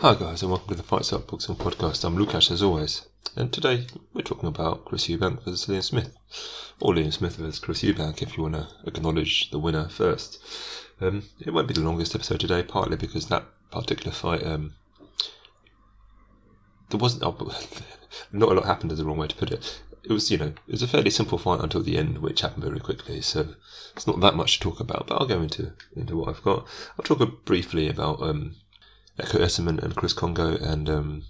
Hi guys, and welcome to the Fight Site Boxing Podcast. I'm Lukasz as always, and today we're talking about Chris Eubank versus Liam Smith, or Liam Smith versus Chris Eubank, if you want to acknowledge the winner first. Um, it won't be the longest episode today, partly because that particular fight, um, there wasn't oh, not a lot happened. Is the wrong way to put it. It was, you know, it was a fairly simple fight until the end, which happened very quickly. So it's not that much to talk about. But I'll go into into what I've got. I'll talk briefly about. Um, Ekow Essuman and Chris Kongo and um,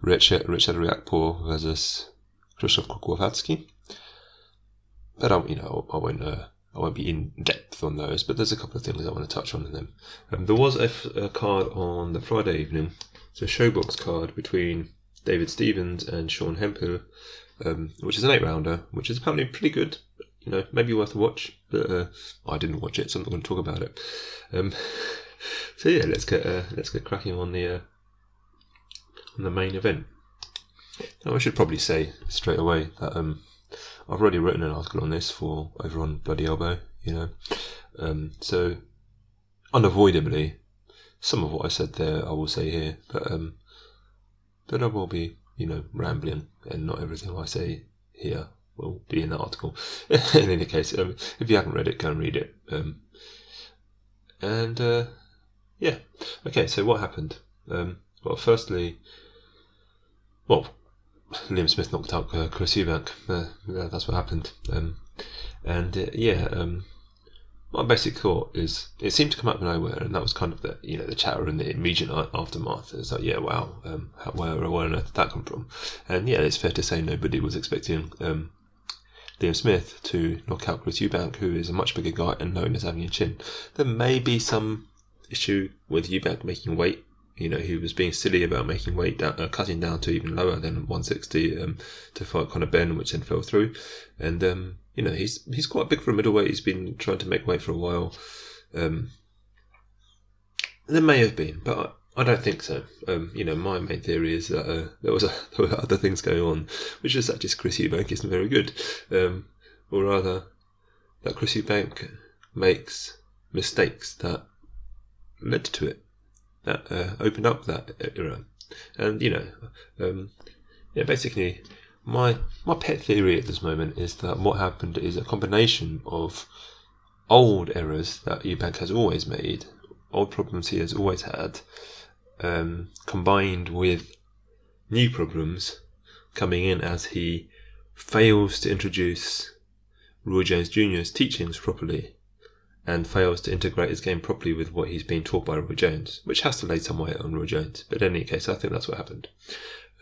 Richard, Richard Riakporhe versus Krzysztof Głowacki. But I, you know, I won't, uh, I won't be in depth on those. But there's a couple of things I want to touch on in them. Um, there was a, a, card on the Friday evening. It's a showbox card between David Stevens and Sean Hemphill, um, which is an eight rounder, which is apparently pretty good. You know, maybe worth a watch. But uh, I didn't watch it, so I'm not going to talk about it. Um, so yeah, let's get uh, let's get cracking on the uh, on the main event. Now I should probably say straight away that um, I've already written an article on this for over on Bloody Elbow, you know. Um, so unavoidably, some of what I said there I will say here, but um, but I will be you know rambling, and not everything I say here will be in the article. in any case, um, if you haven't read it, go and read it. Um, and uh, yeah. Okay, so what happened? Um, well, firstly, well, Liam Smith knocked out uh, Chris Eubank. Uh, yeah, that's what happened. Um, and uh, yeah, um, my basic thought is it seemed to come out of nowhere, and that was kind of the you know the chatter in the immediate aftermath. It's like, yeah, wow, um, how, where, where on earth did that come from? And yeah, it's fair to say nobody was expecting um, Liam Smith to knock out Chris Eubank, who is a much bigger guy and known as having a chin. There may be some issue with Eubank making weight. You know, he was being silly about making weight down, uh, cutting down to even lower than 160 um, to fight Conor Benn, which then fell through. And um, you know, he's he's quite big for a middleweight. He's been trying to make weight for a while. Um, there may have been, but I, I don't think so. Um, you know, my main theory is that uh, there was a, there were other things going on, which is that just Chris Eubank isn't very good, um, or rather, that Chris Eubank makes mistakes that led to it, that uh, opened up that era. And you know, um, yeah, basically, my my pet theory at this moment is that what happened is a combination of old errors that Eubank has always made, old problems he has always had, um, combined with new problems coming in as he fails to introduce Roy Jones Jr.'s teachings properly and fails to integrate his game properly with what he's being taught by Roy Jones, which has to lay some weight on Roy Jones. But in any case, I think that's what happened.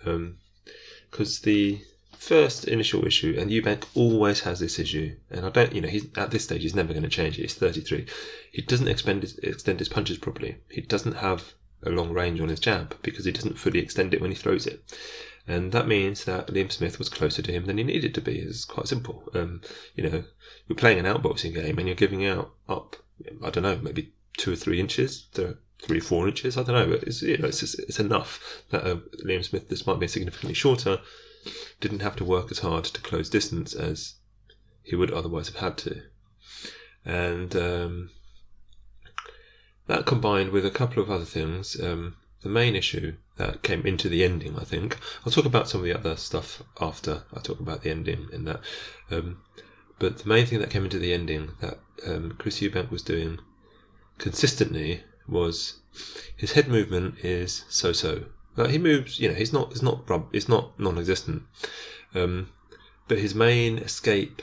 Because um, the first initial issue, and Eubank always has this issue, and I don't, you know, he's at this stage, he's never going to change it. He's 33. He doesn't extend his, extend his punches properly. He doesn't have a long range on his jab because he doesn't fully extend it when he throws it. And that means that Liam Smith was closer to him than he needed to be. It's quite simple. Um, you know, you're playing an outboxing game and you're giving out up, I don't know, maybe two or three inches, three four inches, I don't know, but it's, you know, it's, just, it's enough that uh, Liam Smith, despite being significantly shorter, didn't have to work as hard to close distance as he would otherwise have had to. And um, that combined with a couple of other things, um, the main issue that came into the ending, I think. I'll talk about some of the other stuff after I talk about the ending in that. Um, but the main thing that came into the ending that um, Chris Eubank was doing consistently was his head movement is so-so. He moves, you know, he's not, it's not, it's not non-existent. Um, but his main escape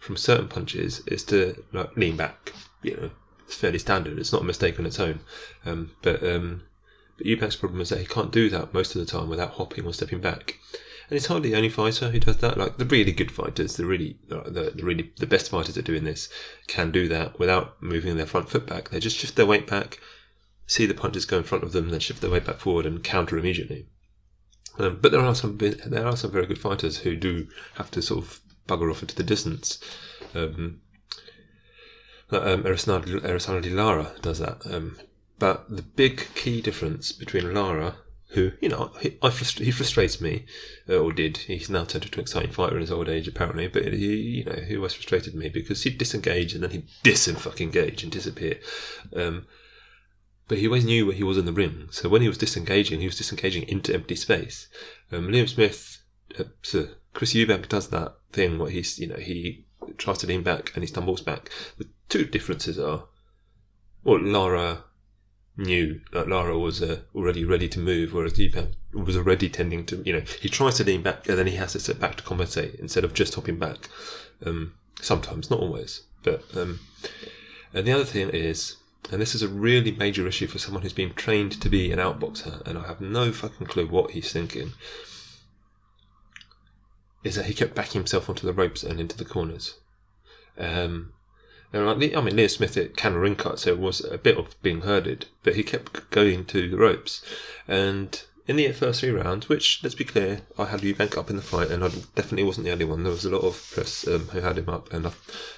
from certain punches is to like lean back. You know, it's fairly standard. It's not a mistake on its own. Um, but um, but problem is that he can't do that most of the time without hopping or stepping back. And he's hardly the only fighter who does that. Like the really good fighters, the really, uh, the, the really, the best fighters are doing this can do that without moving their front foot back. They just shift their weight back, see the punches go in front of them, then shift their weight back forward and counter immediately. Um, but there are some there are some very good fighters who do have to sort of bugger off into the distance. Um, um, Lara does that. Um, but the big key difference between Lara, who, you know, he, frust- he frustrates me, uh, or did, he's now turned into an exciting fighter in his old age apparently, but he, you know, he always frustrated me because he'd disengage and then he'd dis and disappear. Um, but he always knew where he was in the ring. So when he was disengaging, he was disengaging into empty space. Um, Liam Smith, uh, Chris Eubank does that thing where he's, you know, he tries to lean back and he stumbles back. The two differences are, well, Lara knew that Lara was uh, already ready to move, whereas Eubank was already tending to, you know, he tries to lean back and then he has to sit back to compensate instead of just hopping back. Um, sometimes, not always, but um, and the other thing is, and this is a really major issue for someone who's been trained to be an outboxer, and I have no fucking clue what he's thinking, is that he kept backing himself onto the ropes and into the corners. Um, and like, I mean, Liam Smith at can ring cut, so it was a bit of being herded, but he kept going to the ropes. And in the first three rounds, which, let's be clear, I had Eubank up in the fight, and I definitely wasn't the only one. There was a lot of press um, who had him up, and I,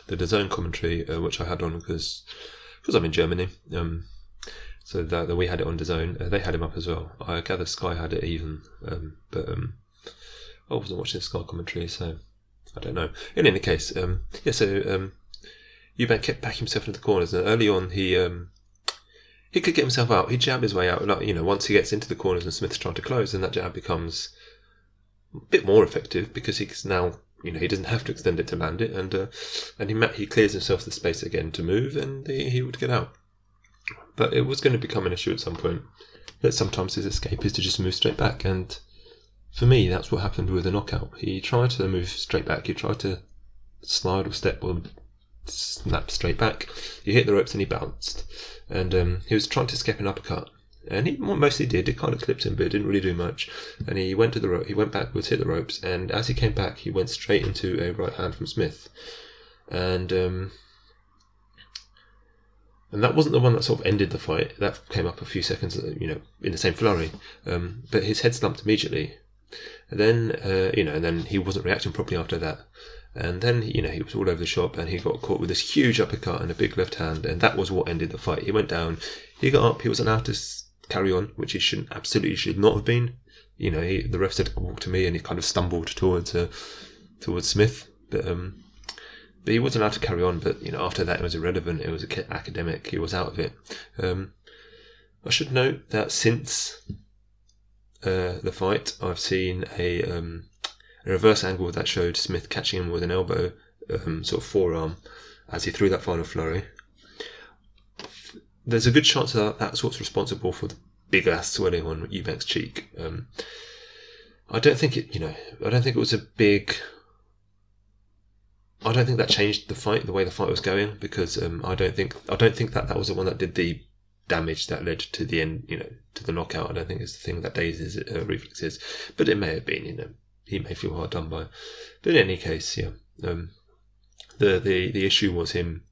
the DAZN commentary, uh, which I had on because because I'm in Germany. Um, so that, that, we had it on DAZN, uh, they had him up as well. I gather Sky had it even, um, but um, I wasn't watching Sky commentary, so I don't know. In any case, um, yeah. So um, Eubank kept backing himself into the corners, and early on he um, he could get himself out. He'd jab his way out. Like, you know, once he gets into the corners and Smith's trying to close, then that jab becomes a bit more effective because he's now, you know, he doesn't have to extend it to land it, and uh, and he he clears himself the space again to move, and he, he would get out. But it was going to become an issue at some point. That sometimes his escape is to just move straight back, and for me, that's what happened with the knockout. He tried to move straight back. He tried to slide or step or snap straight back. He hit the ropes and he bounced and um, he was trying to skip an uppercut. And he mostly did. It kind of clipped him, but it didn't really do much. And he went to the rope. He went backwards, hit the ropes, and as he came back, he went straight into a right hand from Smith. And um, and that wasn't the one that sort of ended the fight. That came up a few seconds, uh, you know, in the same flurry. Um, but his head slumped immediately. And then, uh, you know, and then he wasn't reacting properly after that. And then, you know, he was all over the shop and he got caught with this huge uppercut and a big left hand. And that was what ended the fight. He went down, he got up, he was allowed to carry on, which he shouldn't, absolutely should not have been. You know, he, the ref said, walk to me and he kind of stumbled towards, uh, towards Smith. But, um, but he wasn't allowed to carry on. But, you know, after that, it was irrelevant. It was academic. He was out of it. Um, I should note that since uh, the fight, I've seen a, um, a reverse angle that showed Smith catching him with an elbow, um, sort of forearm, as he threw that final flurry. There's a good chance that that's what's responsible for the big ass swelling on Eubank's cheek. Um, I don't think it, you know, I don't think it was a big. I don't think that changed the fight, the way the fight was going, because um, I don't think I don't think that that was the one that did the damage that led to the end, you know, to the knockout. I don't think it's the thing that dazes uh, reflexes, but it may have been, you know, he may feel hard done by. But in any case, yeah, um, the the the issue was him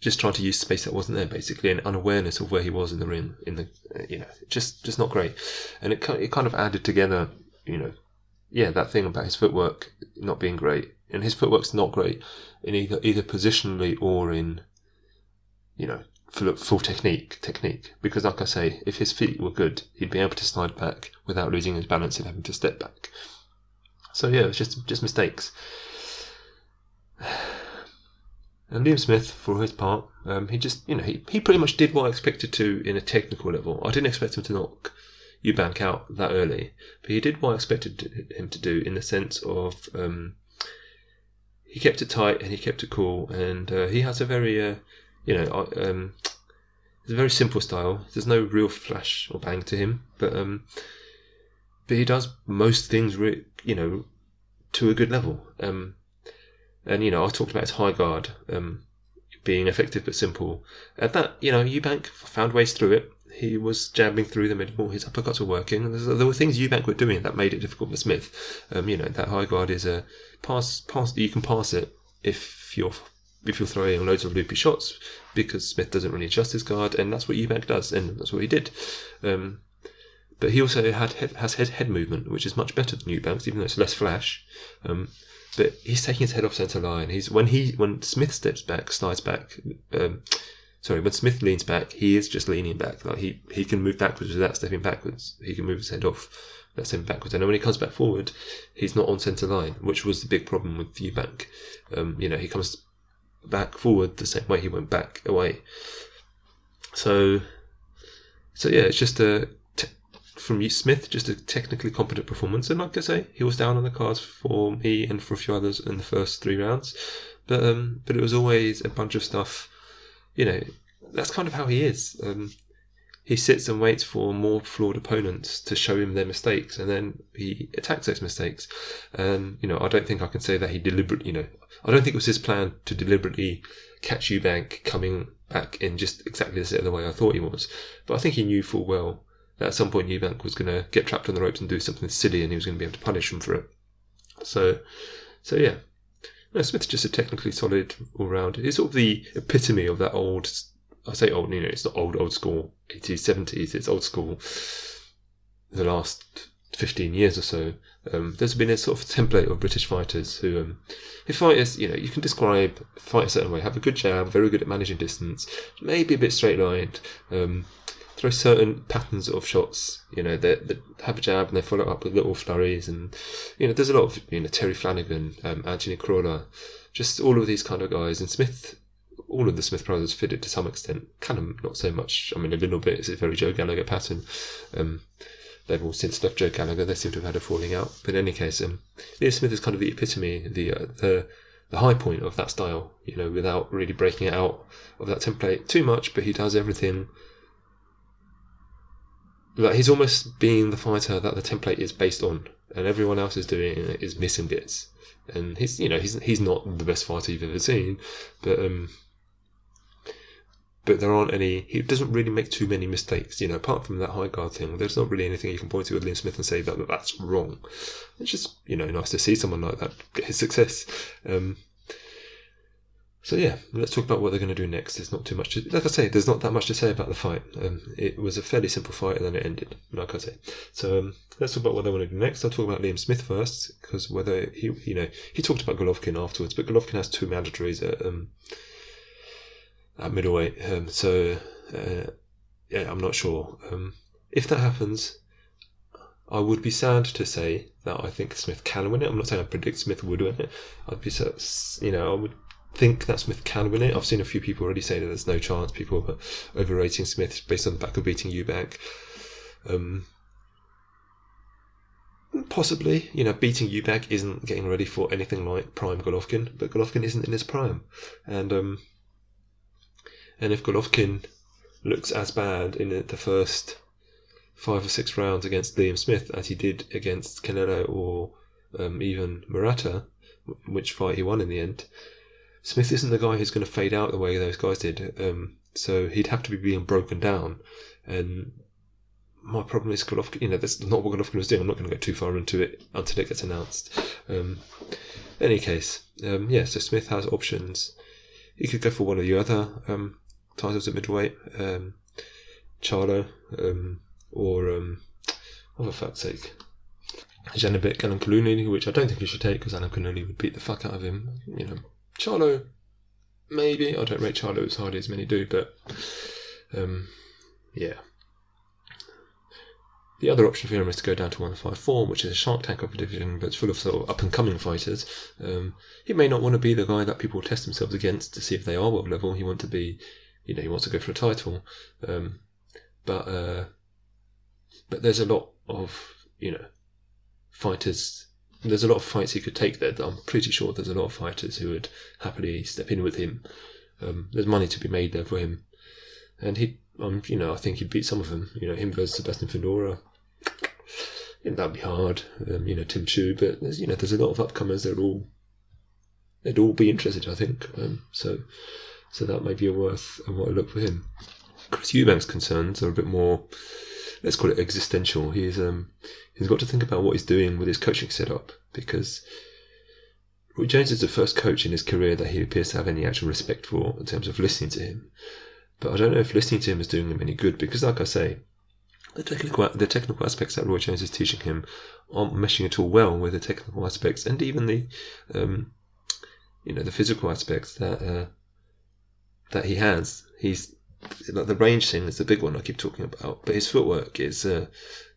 just trying to use space that wasn't there, basically, and unawareness of where he was in the ring. In the you know, just just not great, and it it kind of added together, you know, yeah, that thing about his footwork not being great, and his footwork's not great in either either positionally or in, you know, full, full technique technique because like I say if his feet were good he'd be able to slide back without losing his balance and having to step back so yeah, it was just just mistakes. And Liam Smith, for his part, um, he just you know he, he pretty much did what I expected to in a technical level. I didn't expect him to knock Eubank out that early, but he did what I expected him to do in the sense of um, he kept it tight and he kept it cool, and uh, he has a very uh, you know um, it's a very simple style. There's no real flash or bang to him, but um, but he does most things, re- you know, to a good level. Um, and you know, I talked about his high guard um, being effective but simple. At that, you know, Eubank found ways through it. He was jabbing through the middle. His uppercuts were working. There were things Eubank were doing that made it difficult for Smith. Um, you know, that high guard is a pass. Pass. You can pass it if you're if you're throwing loads of loopy shots because Smith doesn't really adjust his guard, and that's what Eubank does, and that's what he did. Um, but he also had has head head movement, which is much better than Eubanks, even though it's less flash. Um, but he's taking his head off centre line. He's when he when Smith steps back, slides back. Um, sorry, when Smith leans back, he is just leaning back. Like he he can move backwards without stepping backwards. He can move his head off without stepping backwards. And then when he comes back forward, he's not on centre line, which was the big problem with Eubank. Um, you know, he comes back forward the same way he went back away. So so yeah, it's just a from Smith, just a technically competent performance. And like I say, he was down on the cards for me and for a few others in the first three rounds, but um, but it was always a bunch of stuff. You know, that's kind of how he is. Um, he sits and waits for more flawed opponents to show him their mistakes, and then he attacks those mistakes. And you know, I don't think I can say that he deliberately. You know, I don't think it was his plan to deliberately catch Eubank coming back in just exactly the way I thought he was. But I think he knew full well at some point Eubank was going to get trapped on the ropes and do something silly, and he was going to be able to punish him for it. So, so yeah. No, Smith's just a technically solid all round. He's sort of the epitome of that old I say old, you know, it's not old, old school, 80s, 70s, it's old school. The last 15 years or so, um, there's been a sort of template of British fighters who, um, who fighters, you know, you can describe, fight a certain way, have a good jab, very good at managing distance, maybe a bit straight lined, um, throw certain patterns of shots, you know, they, that have a jab and they follow up with little flurries. And, you know, there's a lot of, you know, Terry Flanagan, um, Anthony Crolla, just all of these kind of guys. And Smith all of the Smith brothers fit it to some extent. Callum, not so much. I mean, a little bit. It's a very Joe Gallagher pattern. Um, they've all since left Joe Gallagher. They seem to have had a falling out. But in any case, um, Liam Smith is kind of the epitome, the uh, the the high point of that style. You know, without really breaking it out of that template too much. But he does everything. Like he's almost being the fighter that the template is based on, and everyone else is doing is missing bits. And he's, you know, he's he's not the best fighter you've ever seen, but um, but there aren't any. He doesn't really make too many mistakes. You know, apart from that high guard thing, there's not really anything you can point to with Liam Smith and say that, that that's wrong. It's just you know nice to see someone like that get his success. Um, so yeah, let's talk about what they're going to do next. There's not too much. To, like I say, there's not that much to say about the fight. Um, it was a fairly simple fight, and then it ended. Like I say, so um, let's talk about what they want to do next. I'll talk about Liam Smith first, because whether he, you know, he talked about Golovkin afterwards, but Golovkin has two mandatories at um, at middleweight. Um, so uh, yeah, I'm not sure. Um, if that happens, I would be sad to say that I think Smith can win it. I'm not saying I predict Smith would win it. I'd be, you know, I would think that Smith can win it. I've seen a few people already say that there's no chance. People are overrating Smith based on the back of beating Eubank. Um, possibly, you know, beating Eubank isn't getting ready for anything like prime Golovkin, but Golovkin isn't in his prime, and um, and if Golovkin looks as bad in the first five or six rounds against Liam Smith as he did against Canelo or um, even Murata, which fight he won in the end, Smith isn't the guy who's going to fade out the way those guys did. Um, so he'd have to be being broken down. And my problem is Golovkin, you know, that's not what Golovkin was doing. I'm not going to go too far into it until it gets announced. Um, any case, um, yeah, so Smith has options. He could go for one of the other um, titles at middleweight, um, Charlo, um, or um, oh for fuck's sake, Janibek Alimkhanuly, which I don't think he should take because Alimkhanuly would beat the fuck out of him. You know, Charlo, maybe I don't rate Charlo as highly as many do, but um, yeah. The other option for him is to go down to 154, which is a Shark Tank of a division, but it's full of sort of up and coming fighters. Um, he may not want to be the guy that people test themselves against to see if they are world level. He wants to be you know he wants to go for a title. Um, but uh, but there's a lot of you know fighters. There's a lot of fights he could take there. I'm pretty sure there's a lot of fighters who would happily step in with him. Um, there's money to be made there for him, and he, um, you know, I think he'd beat some of them. You know, him versus Sebastian Fundora. Yeah, that'd be hard. Um, you know, Tim Tszyu, but there's you know there's a lot of upcomers. They're all they'd all be interested. I think um, so. So that may be a worth a look for him. Chris Eubank's concerns are a bit more, let's call it existential. He's um, he's got to think about what he's doing with his coaching setup because Roy Jones is the first coach in his career that he appears to have any actual respect for in terms of listening to him. But I don't know if listening to him is doing him any good because, like I say, the technical the technical aspects that Roy Jones is teaching him aren't meshing at all well with the technical aspects and even the um, you know the physical aspects that uh, that he has. He's like the range thing is the big one I keep talking about, but his footwork is, uh,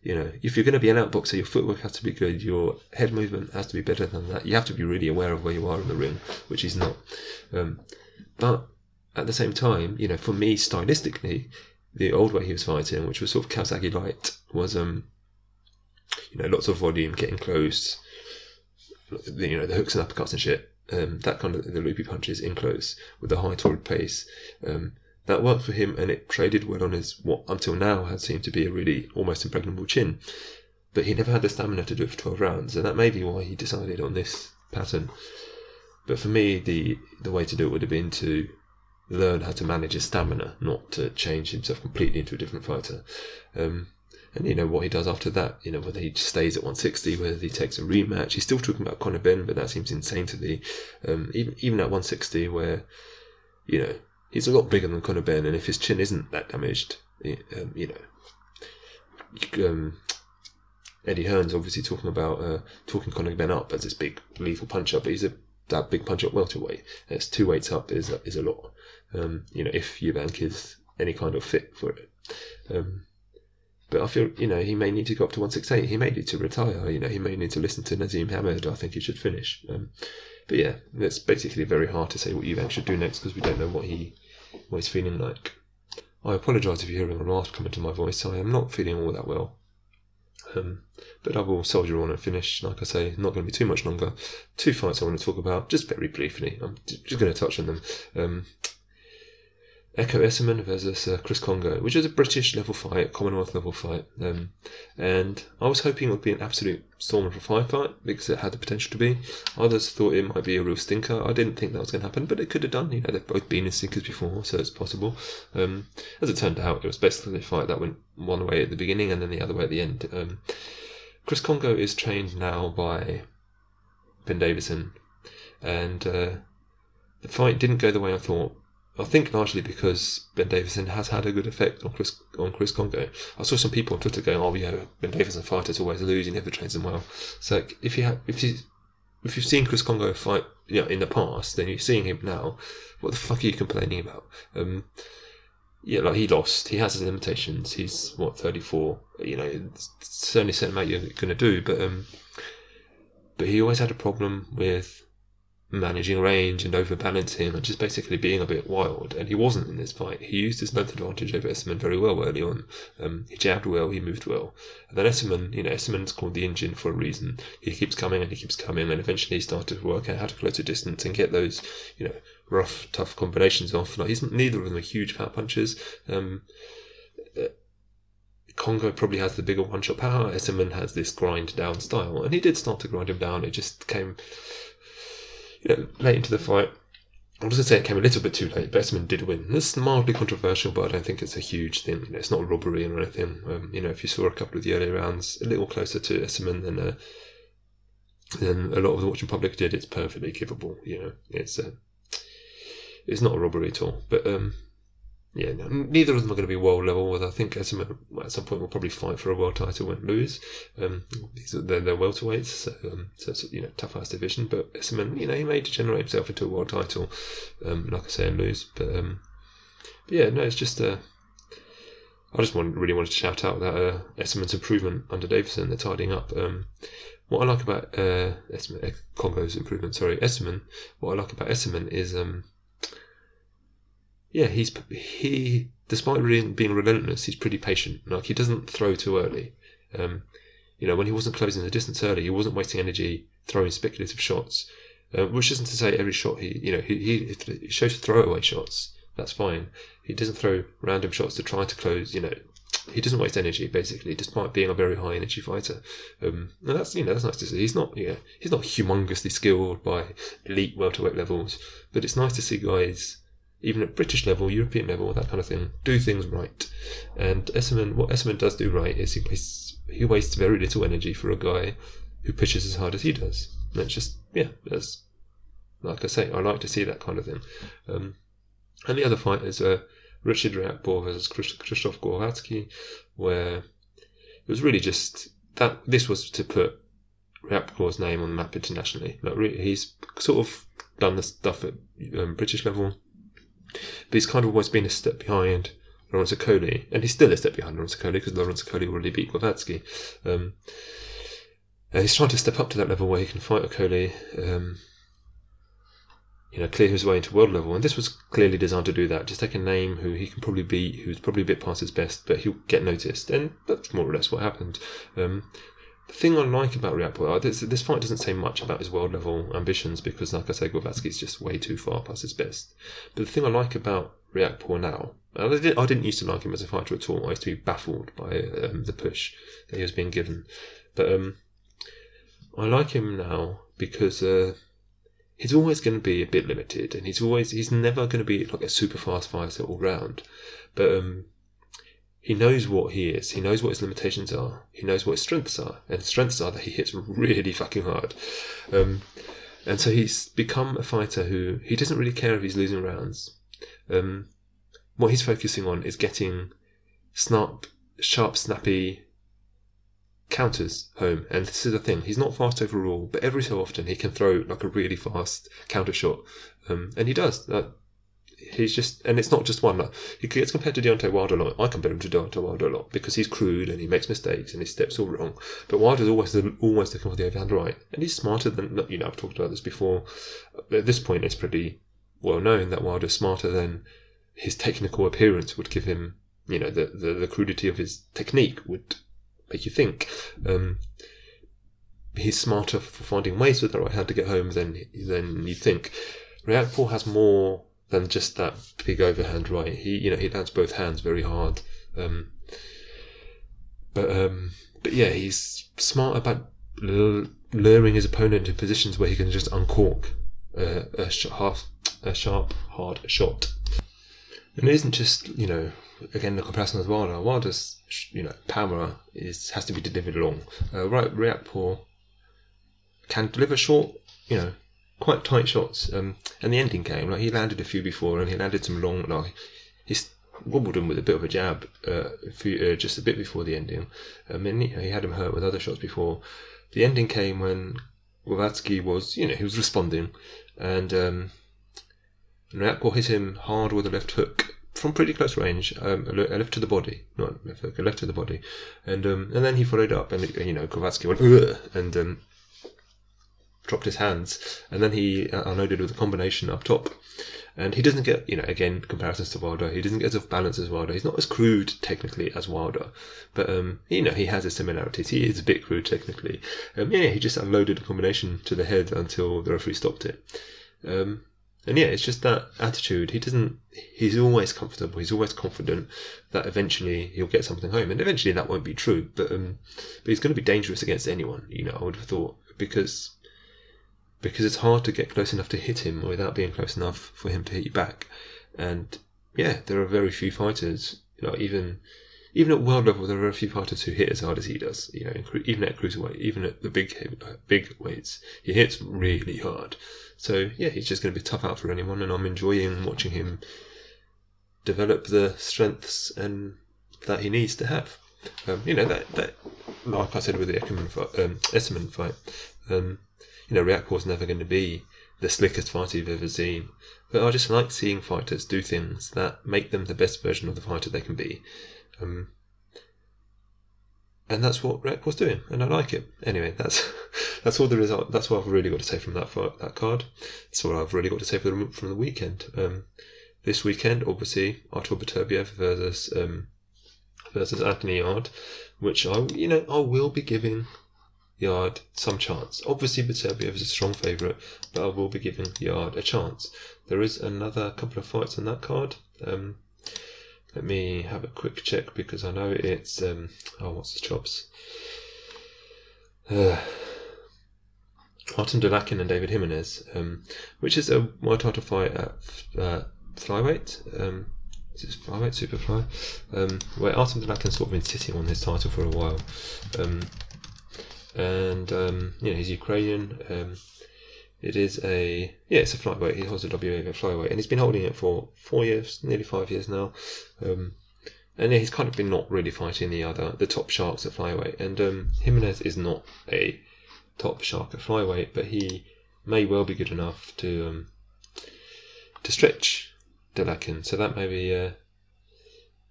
you know, if you're going to be an outboxer, your footwork has to be good. Your head movement has to be better than that. You have to be really aware of where you are in the ring, which he's not. Um, but at the same time, you know, for me, stylistically, the old way he was fighting, which was sort of Kawasaki light, was um, you know, lots of volume, getting close, you know, the hooks and uppercuts and shit. Um, that kind of the loopy punches in close with the high torrid pace. Um, that worked for him, and it traded well on his what until now had seemed to be a really almost impregnable chin. But he never had the stamina to do it for twelve rounds, and that may be why he decided on this pattern. But for me, the the way to do it would have been to learn how to manage his stamina, not to change himself completely into a different fighter. Um, and you know what he does after that, you know whether he stays at 160, whether he takes a rematch. He's still talking about Conor Benn, but that seems insane to me. Um, even even at 160, where you know he's a lot bigger than Conor Benn, and if his chin isn't that damaged, um, you know, um, Eddie Hearn's obviously talking about uh, talking Conor Benn up as this big lethal puncher, but he's a that big punch at welterweight. It's two weights up is is a lot. Um, you know, if Eubank is any kind of fit for it. Um, but I feel, you know, he may need to go up to 168. He may need to retire. You know, he may need to listen to Naseem Hamed. I think he should finish. Um, but yeah, it's basically very hard to say what Eubank should do next because we don't know what he what he's feeling like. I apologise if you're hearing a rasp come into my voice. I am not feeling all that well. Um, but I will soldier on and finish. Like I say, not going to be too much longer. Two fights I want to talk about, just very briefly. I'm just going to touch on them. Um, Ekow Essuman versus uh, Chris Kongo, which is a British level fight, Commonwealth level fight. Um, and I was hoping it would be an absolute storm of a fight because it had the potential to be. Others thought it might be a real stinker. I didn't think that was going to happen, but it could have done. You know, they've both been in stinkers before, so it's possible. Um, as it turned out, it was basically a fight that went one way at the beginning and then the other way at the end. Um, Chris Kongo is trained now by Ben Davison, and uh, the fight didn't go the way I thought I think largely because Ben Davison has had a good effect on Chris on Chris Kongo. I saw some people on Twitter going, "Oh yeah, Ben Davison fighters always lose. He never trains them well." So like, if you have, if you if you've seen Chris Kongo fight, you know, in the past, then you're seeing him now. What the fuck are you complaining about? Um, yeah, like he lost. He has his limitations. He's what thirty four. You know, certainly certain amount you're going to do, but um, but he always had a problem with managing range and overbalancing him and just basically being a bit wild. And he wasn't in this fight. He used his length advantage over Essuman very well early on. Um, he jabbed well, he moved well. And then Essuman, you know, Essuman's called the engine for a reason. He keeps coming and he keeps coming, and eventually he started to work out how to close the distance and get those, you know, rough, tough combinations off. Like he's neither of them are huge power punches. Um, uh, Kongo probably has the bigger one shot power. Essuman has this grind down style, and he did start to grind him down. It just came you know, late into the fight. I was going to say it came a little bit too late. Essuman did win. This is mildly controversial, but I don't think it's a huge thing. You know, it's not robbery or anything. Um, you know, if you saw a couple of the early rounds a little closer to Essuman than uh, than a lot of the watching public did, it's perfectly givable. You know, it's uh, it's not a robbery at all. But um, yeah, no, neither of them are going to be world level. Although I think Essuman at some point we'll probably fight for a world title and lose. Um, they're, they're welterweights, so, um, so it's you know tough ass division. But Essuman, you know, he may degenerate himself into a world title, um, like I say, and lose. But, um, but yeah, no, it's just uh, I just want, really wanted to shout out that uh, improvement under Davison. They're tidying up. Um, what I like about uh, Essuman, uh, Kongo's improvement, sorry, Essuman. What I like about Essuman is um, yeah, he's he despite being relentless, he's pretty patient. Like he doesn't throw too early. Um, you know, when he wasn't closing the distance early, he wasn't wasting energy throwing speculative shots. Uh, which isn't to say every shot he, you know, he, he, shows throwaway shots. That's fine. He doesn't throw random shots to try to close. You know, he doesn't waste energy basically, despite being a very high energy fighter. Um, and that's you know that's nice to see. He's not know, he's not humongously skilled by elite welterweight levels, but it's nice to see guys even at British level, European level, that kind of thing, do things right. And Essuman, what Essuman does do right is he wastes, he wastes very little energy for a guy who pitches as hard as he does. And just, yeah, that's, like I say, I like to see that kind of thing. Um, and the other fight is uh, Richard Riakporhe versus Krzysztof Głowacki, where it was really just that this was to put Riakporhe's name on the map internationally. Like he's sort of done the stuff at um, British level but he's kind of always been a step behind Lawrence Okolie, and he's still a step behind Lawrence Okolie because Lawrence Okolie already beat Głowacki. Um, he's trying to step up to that level where he can fight Okolie. Um, you know, clear his way into world level. And this was clearly designed to do that. Just take a name who he can probably beat, who's probably a bit past his best, but he'll get noticed. And that's more or less what happened. Um, the thing I like about Riakporhe, this, this fight doesn't say much about his world level ambitions because, like I say, is just way too far past his best. But the thing I like about Riakporhe now, I, did, I didn't used to like him as a fighter at all. I used to be baffled by um, the push that he was being given. But um, I like him now because uh, he's always going to be a bit limited, and he's always he's never going to be like a super fast fighter all round. But um, he knows what he is. He knows what his limitations are. He knows what his strengths are, and his strengths are that he hits really fucking hard. Um, and so he's become a fighter who he doesn't really care if he's losing rounds. Um, what he's focusing on is getting snap, sharp, snappy counters home. And this is the thing, he's not fast overall, but every so often he can throw like a really fast counter shot. Um, and he does. Uh, he's just, and it's not just one. Like, he gets compared to Deontay Wilder a lot. I compare him to Deontay Wilder a lot because he's crude and he makes mistakes and his steps all wrong. But Wilder's always always looking for the overhand right, and he's smarter than you know. I've talked about this before. At this point, it's pretty well known that Wilder's smarter than his technical appearance would give him. You know, the the, the crudity of his technique would make you think. Um, he's smarter for finding ways with the right hand to get home than than you think. Riakporhe has more than just that big overhand right. He you know he lands both hands very hard. Um, but um, but yeah, he's smart about luring his opponent into positions where he can just uncork a, half, a sharp, hard shot. And it isn't just you know again the comparison with Wilder. Wilder's you know power is has to be delivered long. Uh, right, Riakporhe can deliver short, you know, quite tight shots. Um, and the ending came like he landed a few before, and he landed some long. Like he wobbled him with a bit of a jab, uh, a few, uh, just a bit before the ending. Um, and he, he had him hurt with other shots before. The ending came when Glowacki was, you know, he was responding, and um, hit him hard with a left hook from pretty close range, um, a left to the body, not left hook, a left to the body, and um, and then he followed up, and you know Glowacki went Ugh! and um, dropped his hands, and then he uh, unloaded with a combination up top. And he doesn't get, you know, again, comparisons to Wilder, he doesn't get as off balance as Wilder. He's not as crude technically as Wilder, but, um, you know, he has his similarities. He is a bit crude technically. Um, yeah, he just unloaded a combination to the head until the referee stopped it. Um, and yeah, it's just that attitude. He doesn't. He's always comfortable. He's always confident that eventually he'll get something home, and eventually that won't be true. But um, but he's going to be dangerous against anyone. You know, I would have thought because because it's hard to get close enough to hit him without being close enough for him to hit you back. And yeah, there are very few fighters. You know, even even at world level, there are a few fighters who hit as hard as he does. You know, even at cruiserweight, even at the big big weights, he hits really hard. So yeah, he's just going to be tough out for anyone, and I'm enjoying watching him develop the strengths and that he needs to have. Um, you know that that like I said with the Eckerman fight, um, Essuman fight, um, you know Riakporhe's never going to be the slickest fighter you've ever seen, but I just like seeing fighters do things that make them the best version of the fighter they can be. Um, and that's what Rec was doing, and I like it. Anyway, that's that's all the result. That's what I've really got to say from that fight, that card. That's what I've really got to say from the, from the weekend. Um, this weekend, obviously, Artur Beterbiev versus um, versus Anthony Yarde, which I you know I will be giving Yarde some chance. Obviously, Beterbiev is a strong favourite, but I will be giving Yarde a chance. There is another couple of fights on that card. Um, let me have a quick check because I know it's um, oh, what's the chops? Uh, Artem Dalakian and David Jimenez, um, which is a world title fight at uh, flyweight. Um, is this flyweight, superfly? Um, where Artem Dalakian's sort of been sitting on his title for a while. Um, and, um, you know, he's Ukrainian. Um, it is a yeah, it's a flyweight. He holds a WBA flyweight, and he's been holding it for four years, nearly five years now. Um, and yeah, he's kind of been not really fighting the other the top sharks at flyweight. And um, Jimenez is not a top shark at flyweight, but he may well be good enough to um, to stretch Dalakian. So that may be uh,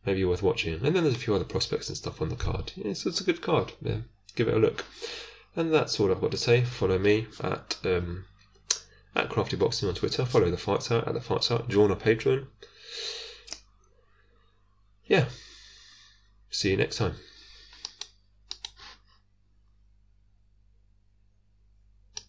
maybe worth watching. And then there's a few other prospects and stuff on the card. Yeah, so it's a good card. Yeah, give it a look. And that's all I've got to say. Follow me at um, at Crafty Boxing on Twitter. Follow the Fight Site at the Fight Site. Join our Patreon. Yeah. See you next time.